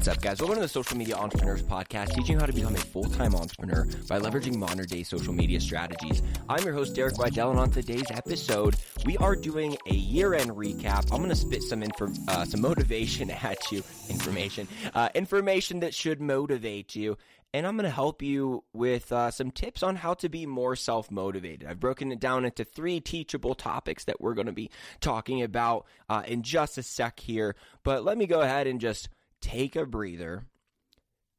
What's up, guys? Welcome to the Social Media Entrepreneurs Podcast, teaching you how to become a full-time entrepreneur by leveraging modern-day social media strategies. I'm your host, Derek Videll, and on today's episode, we are doing a year-end recap. I'm going to spit some info, uh, some motivation at you, information, uh, information that should motivate you, and I'm going to help you with uh, some tips on how to be more self-motivated. I've broken it down into three teachable topics that we're going to be talking about uh, in just a sec here, but let me go ahead and just take a breather,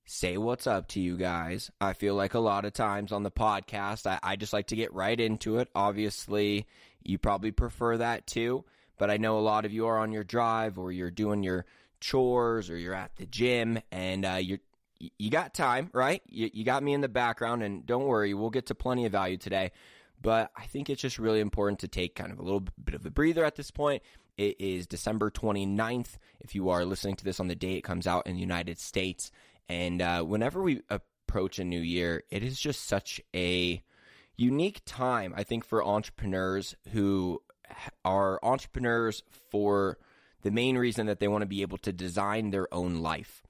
say what's up to you guys. I feel like a lot of times on the podcast, I, I, just like to get right into it. Obviously, you probably prefer that too, but I know a lot of you are on your drive or you're doing your chores or you're at the gym and uh, you're you got time, right? You, you got me in the background, and don't worry, we'll get to plenty of value today. But I think it's just really important to take kind of a little bit of a breather at this point it is December 29th. If you are listening to this on the day it comes out in the United States. And uh, whenever we approach a new year, it is just such a unique time, I think, for entrepreneurs who are entrepreneurs for the main reason that they want to be able to design their own life.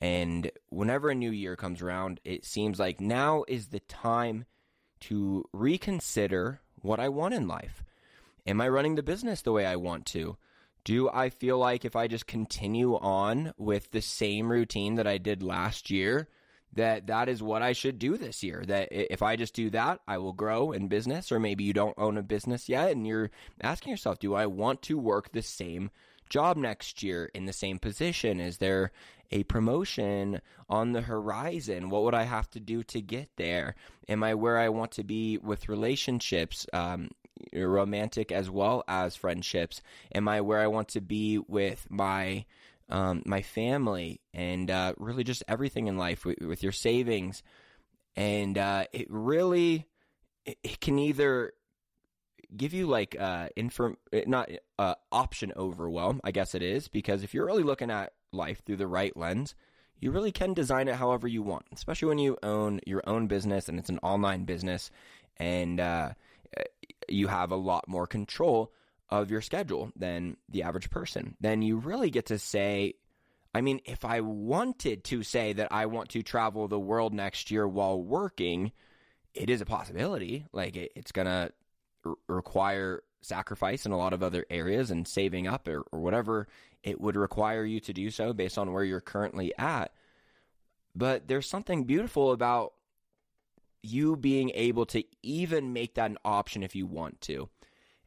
And whenever a new year comes around, it seems like now is the time to reconsider what I want in life. Am I running the business the way I want to? Do I feel like if I just continue on with the same routine that I did last year, that that is what I should do this year. That if I just do that, I will grow in business. Or maybe you don't own a business yet and you're asking yourself, do I want to work the same job next year in the same position? Is there a promotion on the horizon? What would I have to do to get there? Am I where I want to be with relationships? Um, romantic as well as friendships? Am I where I want to be with my um, my family and uh, really just everything in life with, with your savings? And uh, it really it, it, can either give you like uh, inform not uh, option overwhelm, I guess it is, because if you're really looking at life through the right lens, you really can design it however you want, especially when you own your own business and it's an online business and uh, Uh, you have a lot more control of your schedule than the average person. Then you really get to say, I mean, if I wanted to say that I want to travel the world next year while working, it is a possibility. Like it, it's going to r- require sacrifice in a lot of other areas and saving up or, or whatever it would require you to do so based on where you're currently at. But there's something beautiful about you being able to even make that an option if you want to.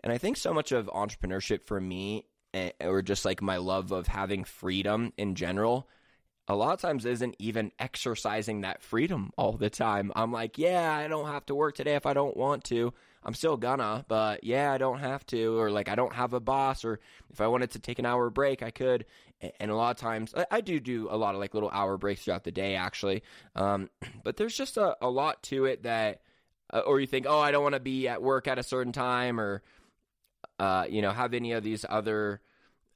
And I think so much of entrepreneurship for me, eh, or just like my love of having freedom in general, a lot of times isn't even exercising that freedom all the time. I'm like, yeah, I don't have to work today if I don't want to. I'm still gonna, but yeah, I don't have to, or like I don't have a boss, or if I wanted to take an hour break, I could. And a lot of times, I do do a lot of like little hour breaks throughout the day, actually. Um, but there's just a, a lot to it that, uh, or you think, oh, I don't want to be at work at a certain time, or uh, you know, have any of these other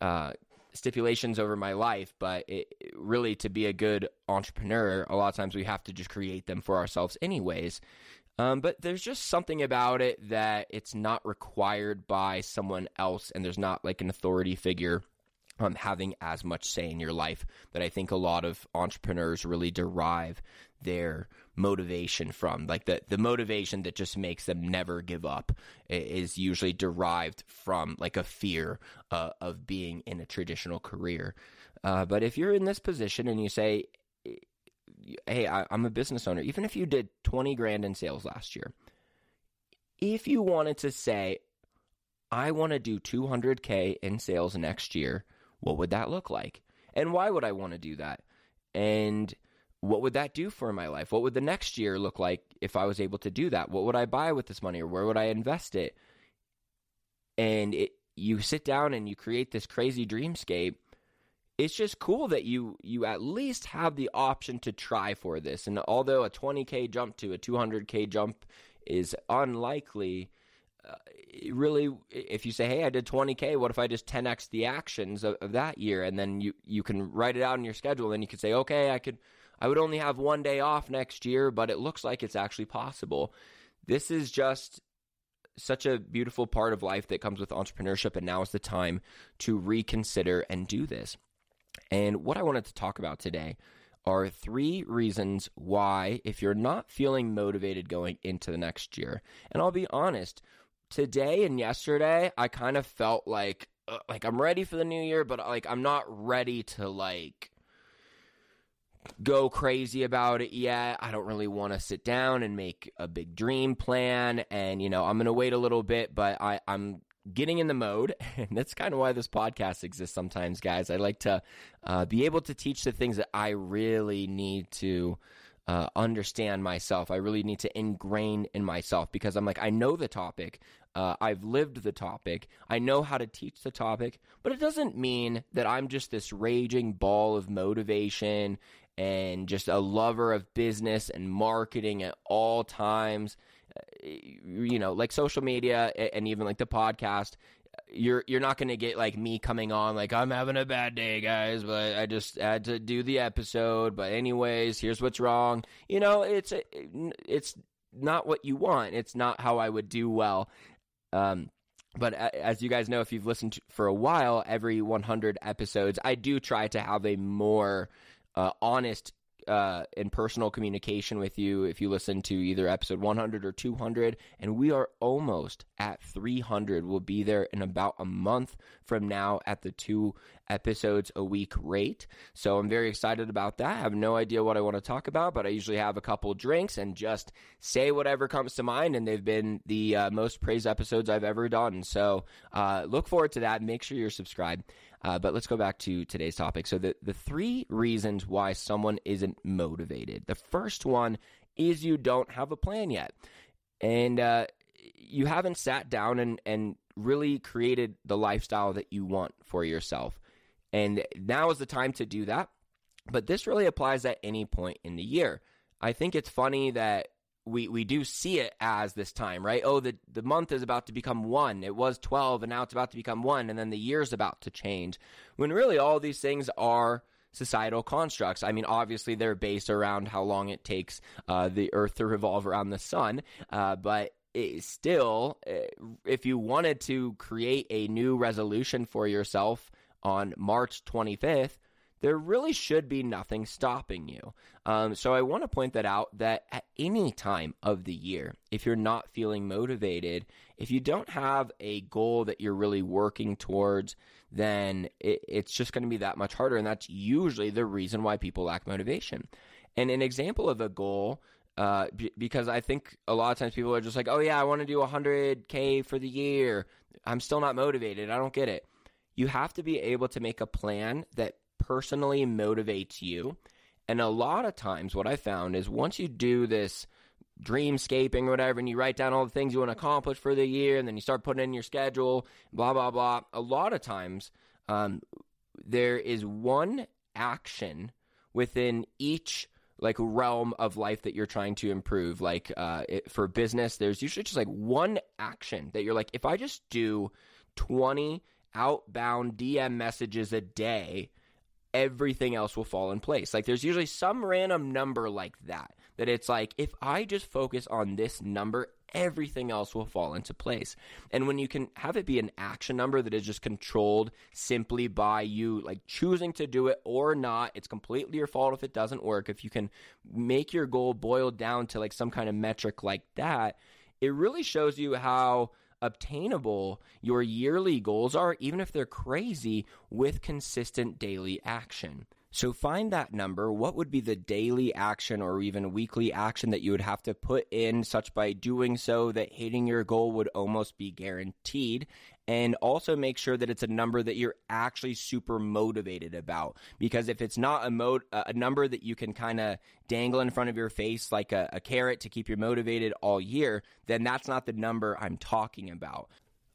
uh, stipulations over my life, but it, really to be a good entrepreneur, a lot of times we have to just create them for ourselves anyways. Um, but there's just something about it that it's not required by someone else, and there's not like an authority figure um, having as much say in your life that I think a lot of entrepreneurs really derive their motivation from. Like the, the motivation that just makes them never give up is usually derived from like a fear uh, of being in a traditional career. Uh, but if you're in this position and you say, hey, I, I'm a business owner, even if you did 20 grand in sales last year, if you wanted to say, I want to do 200K in sales next year, what would that look like? And why would I want to do that? And what would that do for my life? What would the next year look like if I was able to do that? What would I buy with this money or where would I invest it? And it, you sit down and you create this crazy dreamscape. It's just cool that you you at least have the option to try for this. And although a 20k jump to a 200k jump is unlikely, uh, really, if you say, "Hey, I did 20k. What if I just 10x the actions of, of, that year?" and then you you can write it out in your schedule, and you could say, "Okay, I could, I would only have one day off next year, but it looks like it's actually possible." This is just such a beautiful part of life that comes with entrepreneurship, and now is the time to reconsider and do this. And what I wanted to talk about today are three reasons why, if you're not feeling motivated going into the next year, and I'll be honest, today and yesterday, I kind of felt like, uh, like I'm ready for the new year, but like I'm not ready to like go crazy about it yet. I don't really want to sit down and make a big dream plan. And, you know, I'm going to wait a little bit, but I, I'm getting in the mode. And that's kind of why this podcast exists sometimes, guys. I like to uh, be able to teach the things that I really need to. Uh, understand myself. I really need to ingrain in myself because I'm like, I know the topic. Uh, I've lived the topic. I know how to teach the topic, but it doesn't mean that I'm just this raging ball of motivation and just a lover of business and marketing at all times. Uh, you know, like social media and even like the podcast, you're you're not going to get like me coming on like I'm having a bad day, guys, but I just had to do the episode. But anyways, here's what's wrong. You know, it's it's not what you want. It's not how I would do well. Um, but as you guys know, if you've listened for a while, every 100 episodes, I do try to have a more uh, honest uh, in personal communication with you if you listen to either episode 100 or 200. And we are almost at 300. We'll be there in about a month from now at the two episodes a week rate. So I'm very excited about that. I have no idea what I want to talk about, but I usually have a couple drinks and just say whatever comes to mind. And they've been the uh, most praised episodes I've ever done. So uh, look forward to that. Make sure you're subscribed. Uh, but let's go back to today's topic. So the, the three reasons why someone isn't motivated. The first one is you don't have a plan yet. And uh, you haven't sat down and, and really created the lifestyle that you want for yourself. And now is the time to do that. But this really applies at any point in the year. I think it's funny that we we do see it as this time, right? Oh, the the month is about to become one. It was twelve, and now it's about to become one, and then the year's about to change. When really all these things are societal constructs. I mean, obviously they're based around how long it takes uh, the Earth to revolve around the sun, uh, but still, eh, if you wanted to create a new resolution for yourself on March 25th, there really should be nothing stopping you. Um, so I want to point that out that at any time of the year, if you're not feeling motivated, if you don't have a goal that you're really working towards, then it, it's just going to be that much harder. And that's usually the reason why people lack motivation. And an example of a goal uh, b- because I think a lot of times people are just like, oh yeah, I want to do 100K for the year. I'm still not motivated. I don't get it. You have to be able to make a plan that personally motivates you. And a lot of times, what I found is once you do this dreamscaping or whatever, and you write down all the things you want to accomplish for the year, and then you start putting in your schedule, blah, blah, blah. A lot of times, um, there is one action within each like realm of life that you're trying to improve like uh, it, for business there's usually just like one action that you're like if i just do 20 outbound dm messages a day everything else will fall in place. Like there's usually some random number like that, that it's like, if I just focus on this number, everything else will fall into place. And when you can have it be an action number that is just controlled simply by you like choosing to do it or not, it's completely your fault if it doesn't work. If you can make your goal boil down to like some kind of metric like that, it really shows you how obtainable your yearly goals are, even if they're crazy, with consistent daily action. So find that number. What would be the daily action or even weekly action that you would have to put in such by doing so that hitting your goal would almost be guaranteed? And also make sure that it's a number that you're actually super motivated about. Because if it's not a mo- a number that you can kind of dangle in front of your face like a, a carrot to keep you motivated all year, then that's not the number I'm talking about.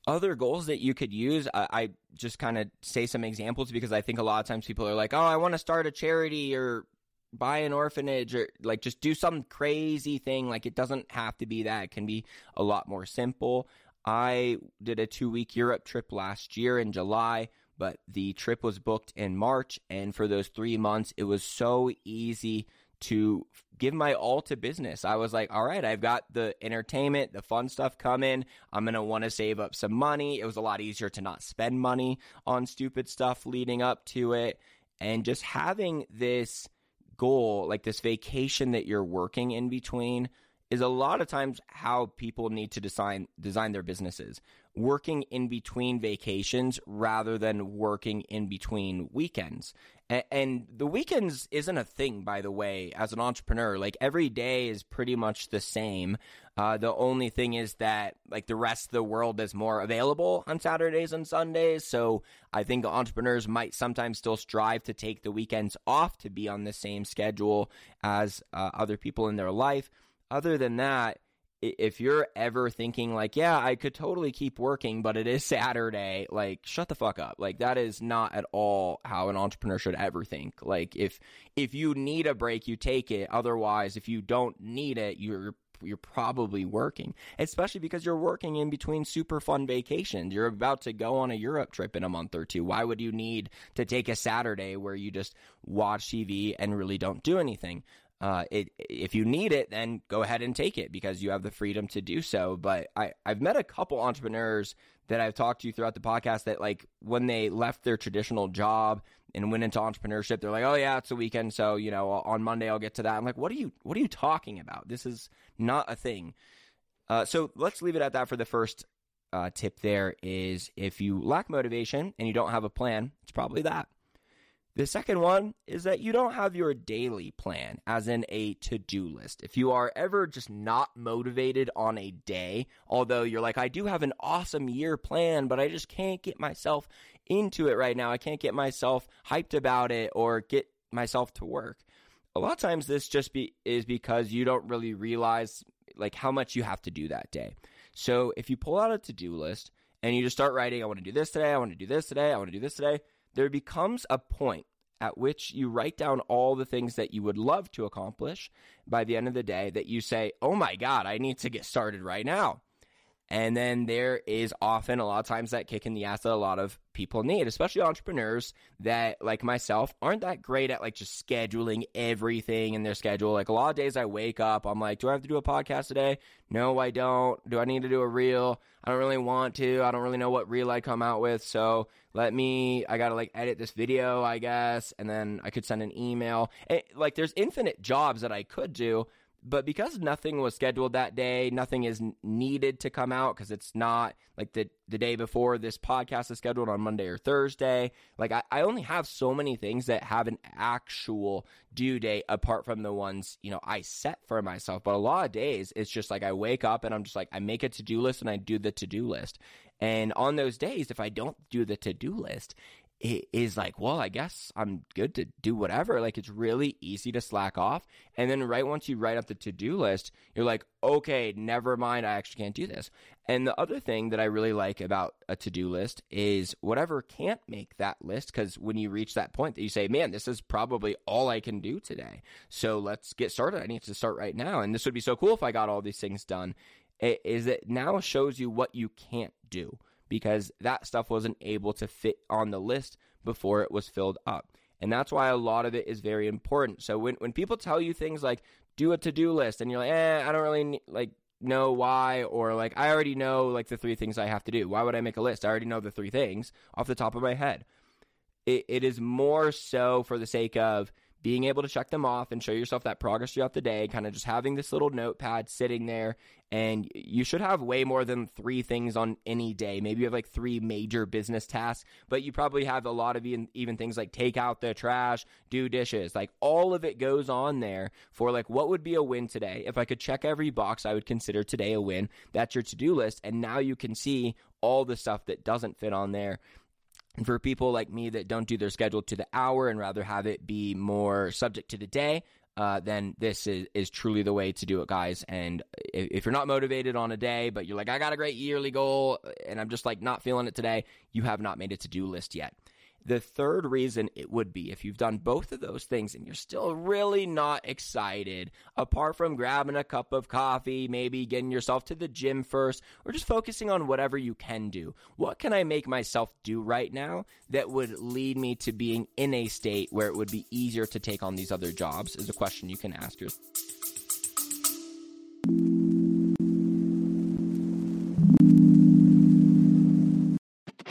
Other goals that you could use i, I just kind of say some examples because i think a lot of times people are like oh i want to start a charity or buy an orphanage or like just do some crazy thing. Like it doesn't have to be that. It can be a lot more simple i did a two week europe trip last year in july but the trip was booked in march and for those three months it was so easy to give my all to business. I was like, all right, I've got the entertainment, the fun stuff coming. I'm going to want to save up some money. It was a lot easier to not spend money on stupid stuff leading up to it. And just having this goal, like this vacation that you're working in between, is a lot of times how people need to design design their businesses. Working in between vacations rather than working in between weekends. And the weekends isn't a thing by the way as an entrepreneur. Like every day is pretty much the same. Uh, the only thing is that like the rest of the world is more available on saturdays and sundays. So i think entrepreneurs might sometimes still strive to take the weekends off to be on the same schedule as uh, other people in their life other than that, if you're ever thinking like, yeah, I could totally keep working, but it is Saturday, like shut the fuck up. Like that is not at all how an entrepreneur should ever think. Like if if you need a break, you take it. Otherwise, if you don't need it, you're you're probably working, especially because you're working in between super fun vacations. You're about to go on a Europe trip in a month or two. Why would you need to take a Saturday where you just watch TV and really don't do anything? Uh, it, if you need it, then go ahead and take it because you have the freedom to do so. But I, I've met a couple entrepreneurs that I've talked to throughout the podcast that like when they left their traditional job and went into entrepreneurship, they're like, oh yeah, it's a weekend, so you know on Monday I'll get to that. I'm like, what are you what are you talking about? This is not a thing. Uh, so let's leave it at that for the first uh, tip. There is if you lack motivation and you don't have a plan, it's probably that. The second one is that you don't have your daily plan, as in a to do list. If you are ever just not motivated on a day, although you're like, I do have an awesome year plan, but I just can't get myself into it right now. I can't get myself hyped about it or get myself to work. A lot of times this just be, is because you don't really realize like how much you have to do that day. So if you pull out a to do list and you just start writing, I want to do this today, I want to do this today, I want to do this today there becomes a point at which you write down all the things that you would love to accomplish by the end of the day that you say, oh my God, I need to get started right now. And then there is often a lot of times that kick in the ass that a lot of people need, especially entrepreneurs that, like myself, aren't that great at like just scheduling everything in their schedule. Like a lot of days I wake up, I'm like, do I have to do a podcast today? No, I don't. Do I need to do a reel? I don't really want to. I don't really know what reel I come out with. So let me, I got to like edit this video, I guess. And then I could send an email. It, like there's infinite jobs that I could do but because nothing was scheduled that day, nothing is needed to come out because it's not like the, the day before this podcast is scheduled on Monday or Thursday. Like, I, I only have so many things that have an actual due date apart from the ones, you know, I set for myself. But a lot of days, it's just like I wake up and I'm just like, I make a to do list and I do the to do list. And on those days, if I don't do the to do list, it is like, well, I guess I'm good to do whatever. Like it's really easy to slack off. And then right once you write up the to do list, you're like, okay, never mind. I actually can't do this. And the other thing that I really like about a to do list is whatever can't make that list. Cause when you reach that point that you say, man, this is probably all I can do today. So let's get started. I need to start right now. And this would be so cool if I got all these things done. is it now shows you what you can't do because that stuff wasn't able to fit on the list before it was filled up. And that's why a lot of it is very important. So when, when people tell you things like do a to-do list and you're like, eh, I don't really like know why or like I already know like the three things I have to do. Why would I make a list? I already know the three things off the top of my head. It, it is more so for the sake of being able to check them off and show yourself that progress throughout the day, kind of just having this little notepad sitting there. And you should have way more than three things on any day. Maybe you have like three major business tasks, but you probably have a lot of even, even things like take out the trash, do dishes. Like all of it goes on there for like what would be a win today. If I could check every box, I would consider today a win. That's your to do list. And now you can see all the stuff that doesn't fit on there. And for people like me that don't do their schedule to the hour and rather have it be more subject to the day, uh, then this is, is truly the way to do it, guys. And if, if, you're not motivated on a day, but you're like, I got a great yearly goal and I'm just like not feeling it today, you have not made a to do list yet. The third reason it would be if you've done both of those things and you're still really not excited, apart from grabbing a cup of coffee, maybe getting yourself to the gym first, or just focusing on whatever you can do. What can I make myself do right now that would lead me to being in a state where it would be easier to take on these other jobs? Is a question you can ask yourself.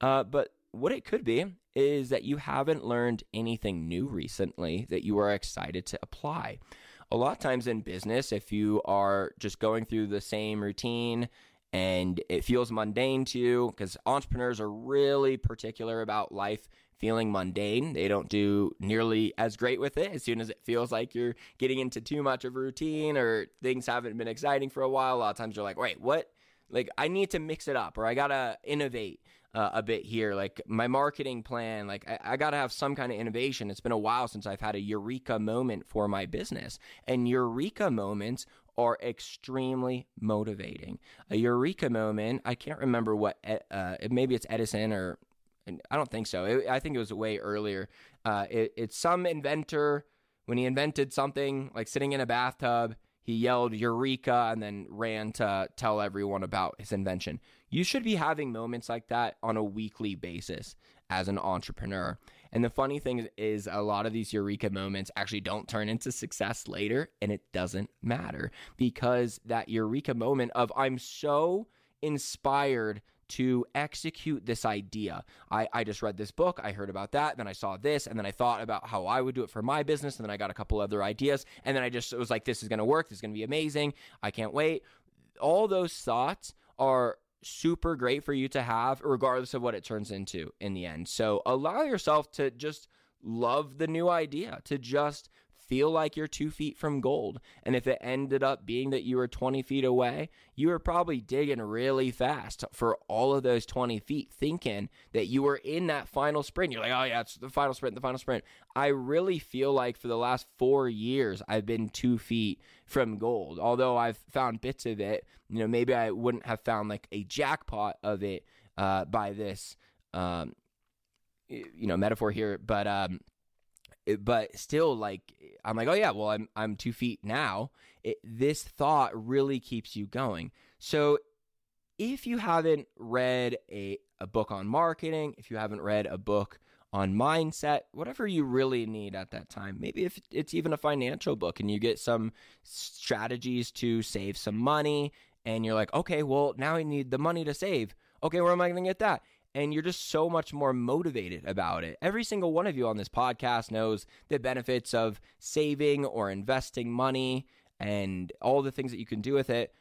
Uh, but what it could be is that you haven't learned anything new recently that you are excited to apply. A lot of times in business, if you are just going through the same routine and it feels mundane to you, because entrepreneurs are really particular about life feeling mundane. They don't do nearly as great with it as soon as it feels like you're getting into too much of a routine or things haven't been exciting for a while. A lot of times you're like, wait, what? Like, I need to mix it up or I got to innovate uh, a bit here. Like my marketing plan, like I, I got to have some kind of innovation. It's been a while since I've had a eureka moment for my business. And eureka moments are extremely motivating. A eureka moment, I can't remember what, uh, maybe it's Edison or I don't think so. It, I think it was way earlier. Uh, it, it's some inventor when he invented something like sitting in a bathtub he yelled Eureka and then ran to tell everyone about his invention. You should be having moments like that on a weekly basis as an entrepreneur. And the funny thing is, a lot of these Eureka moments actually don't turn into success later, and it doesn't matter because that Eureka moment of I'm so inspired to execute this idea. I, I just read this book, I heard about that, then I saw this, and then I thought about how I would do it for my business, and then I got a couple other ideas, and then I just was like, this is gonna work, this is gonna be amazing, I can't wait. All those thoughts are super great for you to have, regardless of what it turns into in the end. So allow yourself to just love the new idea, to just feel like you're two feet from gold. And if it ended up being that you were 20 feet away, you were probably digging really fast for all of those 20 feet, thinking that you were in that final sprint. You're like, oh, yeah, it's the final sprint, the final sprint. I really feel like for the last four years, I've been two feet from gold. Although I've found bits of it, you know, maybe I wouldn't have found like a jackpot of it uh, by this. Um, you know metaphor here but um but still like i'm like oh yeah well i'm i'm two feet now. It, this thought really keeps you going. So if you haven't read a, a book on marketing if you haven't read a book on mindset whatever you really need at that time maybe if it's even a financial book and you get some strategies to save some money and you're like okay well now i need the money to save. Okay where am i going to get that and you're just so much more motivated about it. Every single one of you on this podcast knows the benefits of saving or investing money and all the things that you can do with it.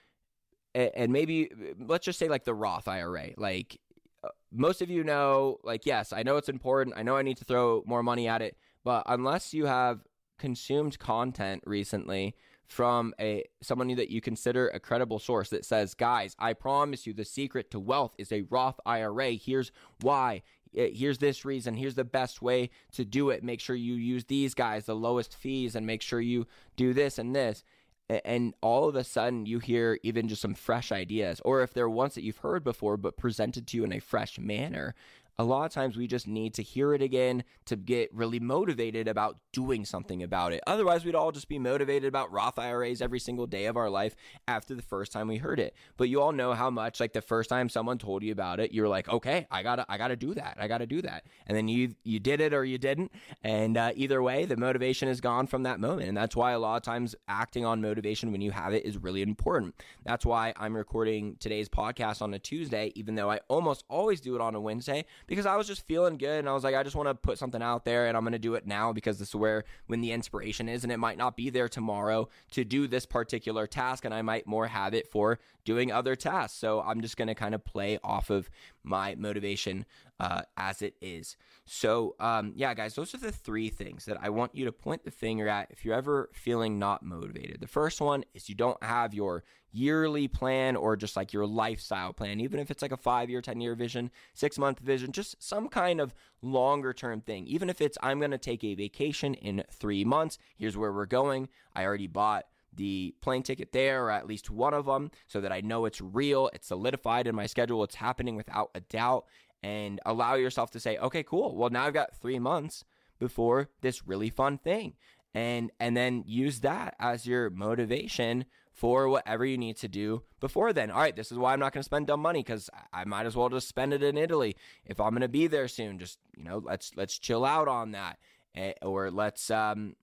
And maybe let's just say like the Roth IRA. Like uh, most of you know, like, yes, I know it's important. I know I need to throw more money at it. But unless you have consumed content recently from a someone that you consider a credible source that says, "Guys, I promise you the secret to wealth is a Roth IRA. Here's why. Eh, here's this reason. Here's the best way to do it. Make sure you use these guys, the lowest fees, and make sure you do this and this." And all of a sudden, you hear even just some fresh ideas, or if they're ones that you've heard before but presented to you in a fresh manner, a lot of times we just need to hear it again to get really motivated about doing something about it. Otherwise, we'd all just be motivated about Roth IRAs every single day of our life after the first time we heard it. But you all know how much like the first time someone told you about it, you're like, okay, I gotta, I gotta do that, I gotta do that, and then you you did it or you didn't, and uh, either way, the motivation is gone from that moment, and that's why a lot of times acting on motivation when you have it is really important. That's why I'm recording today's podcast on a Tuesday, even though I almost always do it on a Wednesday because I was just feeling good and I was like, I just want to put something out there and I'm going to do it now because this is where when the inspiration is and it might not be there tomorrow to do this particular task and I might more have it for doing other tasks. So I'm just going to kind of play off of my motivation uh, as it is. So, um, yeah, guys, those are the three things that I want you to point the finger at if you're ever feeling not motivated. The first one is you don't have your yearly plan or just like your lifestyle plan, even if it's like a five year, 10 year vision, six month vision, just some kind of longer term thing. Even if it's, I'm going to take a vacation in three months, here's where we're going. I already bought the plane ticket there or at least one of them so that I know it's real, it's solidified in my schedule, it's happening without a doubt, and allow yourself to say, okay, cool. Well, now I've got three months before this really fun thing. And and then use that as your motivation for whatever you need to do before then. All right, this is why I'm not going to spend dumb money because I might as well just spend it in Italy if I'm going to be there soon. Just you know, let's let's chill out on that, eh, or let's um,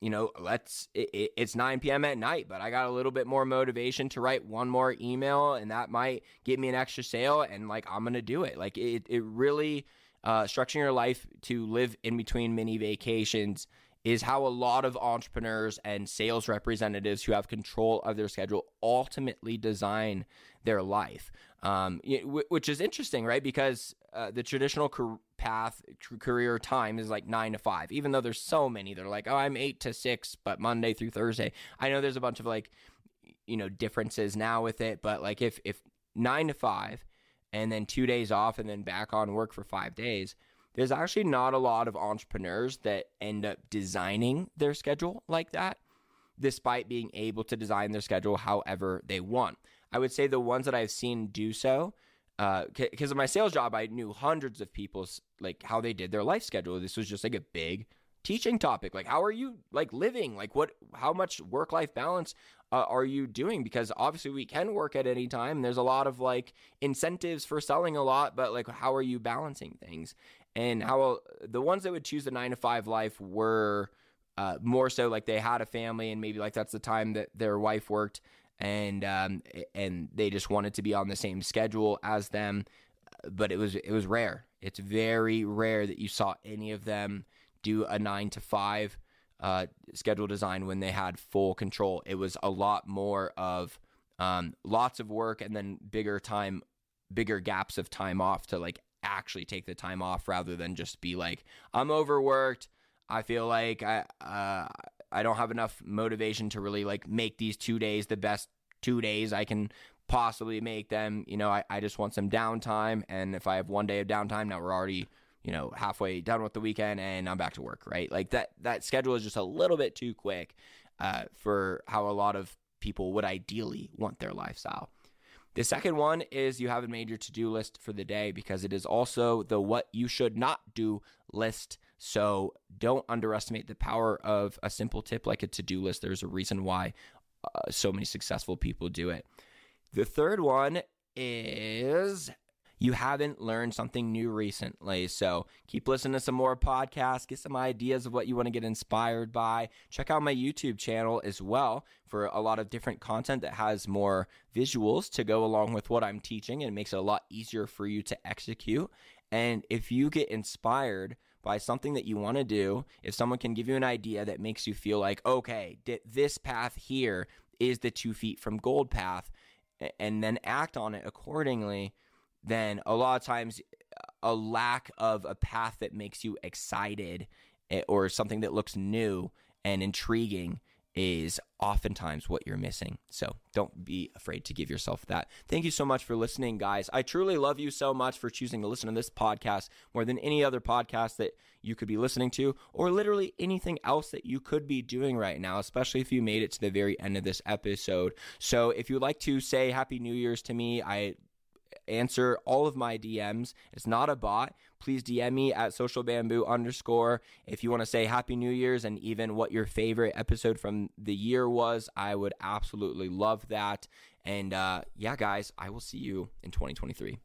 you know, let's it, it, it's 9 p.m. at night, but I got a little bit more motivation to write one more email, and that might get me an extra sale, and like I'm gonna do it. Like it, it really uh, structuring your life to live in between mini vacations is how a lot of entrepreneurs and sales representatives who have control of their schedule ultimately design their life. Um, which is interesting, right? Because uh, the traditional path, career time is like nine to five, even though there's so many. They're like, oh, I'm eight to six, but Monday through Thursday. I know there's a bunch of like, you know, differences now with it, but like if, if nine to five and then two days off and then back on work for five days, there's actually not a lot of entrepreneurs that end up designing their schedule like that, despite being able to design their schedule however they want. I would say the ones that I've seen do so, because uh, of my sales job, I knew hundreds of people's like how they did their life schedule. This was just like a big teaching topic. Like, how are you like living? Like, what? How much work life balance uh, are you doing? Because obviously we can work at any time. There's a lot of like incentives for selling a lot, but like, how are you balancing things? and how the ones that would choose the nine to five life were uh, more so like they had a family and maybe like that's the time that their wife worked and um, and they just wanted to be on the same schedule as them but it was it was rare it's very rare that you saw any of them do a nine to five uh, schedule design when they had full control it was a lot more of um, lots of work and then bigger time bigger gaps of time off to like actually take the time off rather than just be like, I'm overworked. I feel like I uh, I don't have enough motivation to really like make these two days the best two days I can possibly make them. You know, I, I just want some downtime. And if I have one day of downtime, now we're already, you know, halfway done with the weekend and I'm back to work, right? Like that that schedule is just a little bit too quick uh, for how a lot of people would ideally want their lifestyle. The second one is you haven't made your to do list for the day because it is also the what you should not do list. So don't underestimate the power of a simple tip like a to do list. There's a reason why uh, so many successful people do it. The third one is you haven't learned something new recently. So keep listening to some more podcasts, get some ideas of what you want to get inspired by. Check out my YouTube channel as well for a lot of different content that has more visuals to go along with what I'm teaching and it makes it a lot easier for you to execute. And if you get inspired by something that you want to do, if someone can give you an idea that makes you feel like, okay, this path here is the two feet from gold path, and then act on it accordingly, then a lot of times a lack of a path that makes you excited eh, or something that looks new and intriguing is oftentimes what you're missing. So don't be afraid to give yourself that. Thank you so much for listening, guys. I truly love you so much for choosing to listen to this podcast more than any other podcast that you could be listening to, or literally anything else that you could be doing right now, especially if you made it to the very end of this episode. So if you'd like to say Happy New Year's to me, I answer all of my DMs. It's not a bot. Please DM me at social bamboo underscore. If you want to say Happy New Year's and even what your favorite episode from the year was, I would absolutely love that. And uh, yeah, guys, I will see you in 2023.